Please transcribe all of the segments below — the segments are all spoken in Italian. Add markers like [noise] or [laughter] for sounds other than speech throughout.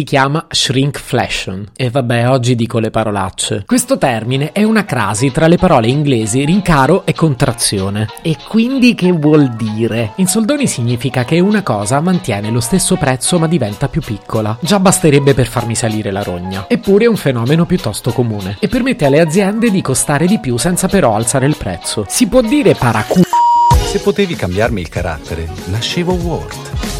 si chiama shrinkflation. E vabbè, oggi dico le parolacce. Questo termine è una crasi tra le parole inglesi rincaro e contrazione. E quindi che vuol dire? In soldoni significa che una cosa mantiene lo stesso prezzo ma diventa più piccola. Già basterebbe per farmi salire la rogna. Eppure è un fenomeno piuttosto comune e permette alle aziende di costare di più senza però alzare il prezzo. Si può dire paracu... Se potevi cambiarmi il carattere, nascevo Ward.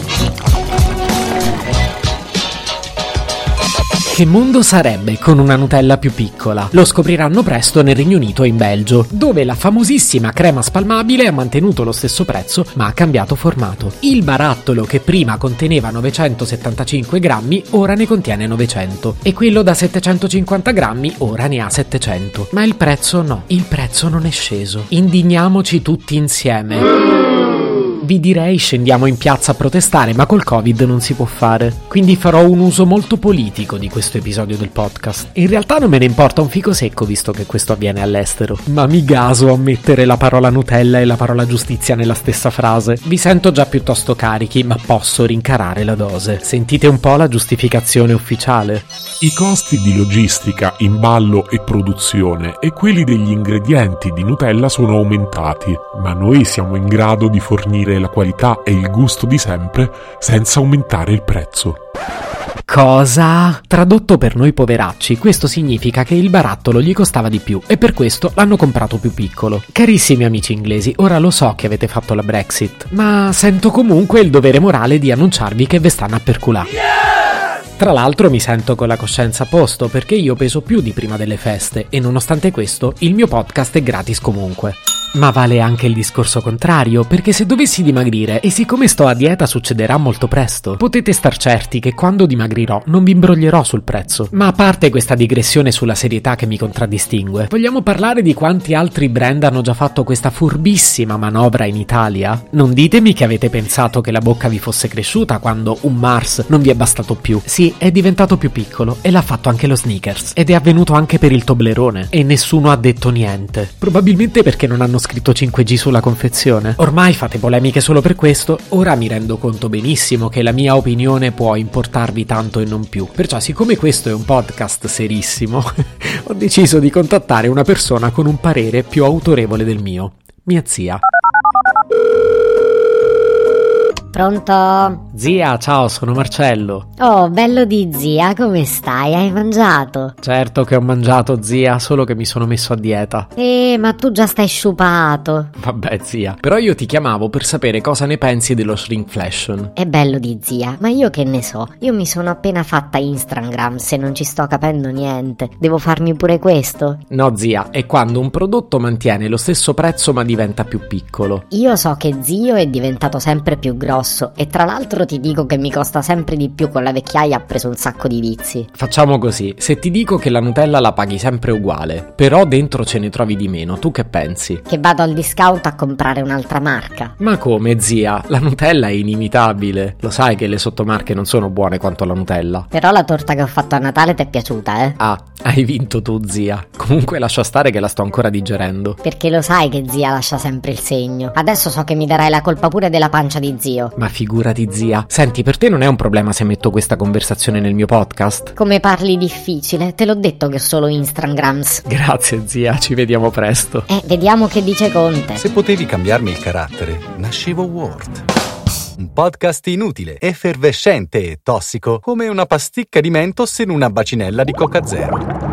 Che mondo sarebbe con una Nutella più piccola? Lo scopriranno presto nel Regno Unito e in Belgio, dove la famosissima crema spalmabile ha mantenuto lo stesso prezzo ma ha cambiato formato. Il barattolo che prima conteneva 975 grammi ora ne contiene 900 e quello da 750 grammi ora ne ha 700. Ma il prezzo no, il prezzo non è sceso. Indigniamoci tutti insieme vi direi scendiamo in piazza a protestare, ma col Covid non si può fare. Quindi farò un uso molto politico di questo episodio del podcast. In realtà non me ne importa un fico secco visto che questo avviene all'estero, ma mi gaso a mettere la parola Nutella e la parola giustizia nella stessa frase. Vi sento già piuttosto carichi, ma posso rincarare la dose. Sentite un po' la giustificazione ufficiale. I costi di logistica, imballo e produzione e quelli degli ingredienti di Nutella sono aumentati, ma noi siamo in grado di fornire la qualità e il gusto di sempre senza aumentare il prezzo. Cosa? Tradotto per noi poveracci, questo significa che il barattolo gli costava di più e per questo l'hanno comprato più piccolo. Carissimi amici inglesi, ora lo so che avete fatto la Brexit, ma sento comunque il dovere morale di annunciarvi che ve stanno a perculà. Tra l'altro mi sento con la coscienza a posto perché io peso più di prima delle feste e nonostante questo il mio podcast è gratis comunque. Ma vale anche il discorso contrario, perché se dovessi dimagrire, e siccome sto a dieta succederà molto presto, potete star certi che quando dimagrirò non vi imbroglierò sul prezzo. Ma a parte questa digressione sulla serietà che mi contraddistingue, vogliamo parlare di quanti altri brand hanno già fatto questa furbissima manovra in Italia? Non ditemi che avete pensato che la bocca vi fosse cresciuta quando un Mars non vi è bastato più. Sì, è diventato più piccolo e l'ha fatto anche lo sneakers. Ed è avvenuto anche per il Toblerone. E nessuno ha detto niente. Probabilmente perché non hanno scritto 5G sulla confezione. Ormai fate polemiche solo per questo, ora mi rendo conto benissimo che la mia opinione può importarvi tanto e non più. Perciò, siccome questo è un podcast serissimo, [laughs] ho deciso di contattare una persona con un parere più autorevole del mio, mia zia. Pronto? Zia, ciao, sono Marcello. Oh, bello di zia, come stai? Hai mangiato? Certo che ho mangiato, zia, solo che mi sono messo a dieta. Eh, ma tu già stai sciupato. Vabbè, zia, però io ti chiamavo per sapere cosa ne pensi dello shrinkflation. È bello di zia, ma io che ne so? Io mi sono appena fatta Instagram se non ci sto capendo niente. Devo farmi pure questo? No, zia, è quando un prodotto mantiene lo stesso prezzo ma diventa più piccolo. Io so che zio è diventato sempre più grosso e tra l'altro ti dico che mi costa sempre di più con la vecchiaia ha preso un sacco di vizi. Facciamo così, se ti dico che la Nutella la paghi sempre uguale, però dentro ce ne trovi di meno, tu che pensi? Che vado al discount a comprare un'altra marca. Ma come, zia? La Nutella è inimitabile. Lo sai che le sottomarche non sono buone quanto la Nutella. Però la torta che ho fatto a Natale ti è piaciuta, eh? Ah, hai vinto tu, zia. Comunque lascia stare che la sto ancora digerendo. Perché lo sai che zia lascia sempre il segno. Adesso so che mi darai la colpa pure della pancia di zio. Ma figurati, zia. Senti, per te non è un problema se metto questa conversazione nel mio podcast? Come parli difficile, te l'ho detto che ho solo Instagrams. Grazie, zia, ci vediamo presto. Eh, vediamo che dice Conte. Se potevi cambiarmi il carattere, nascevo Ward. Un podcast inutile, effervescente e tossico, come una pasticca di mentos in una bacinella di Coca Zero.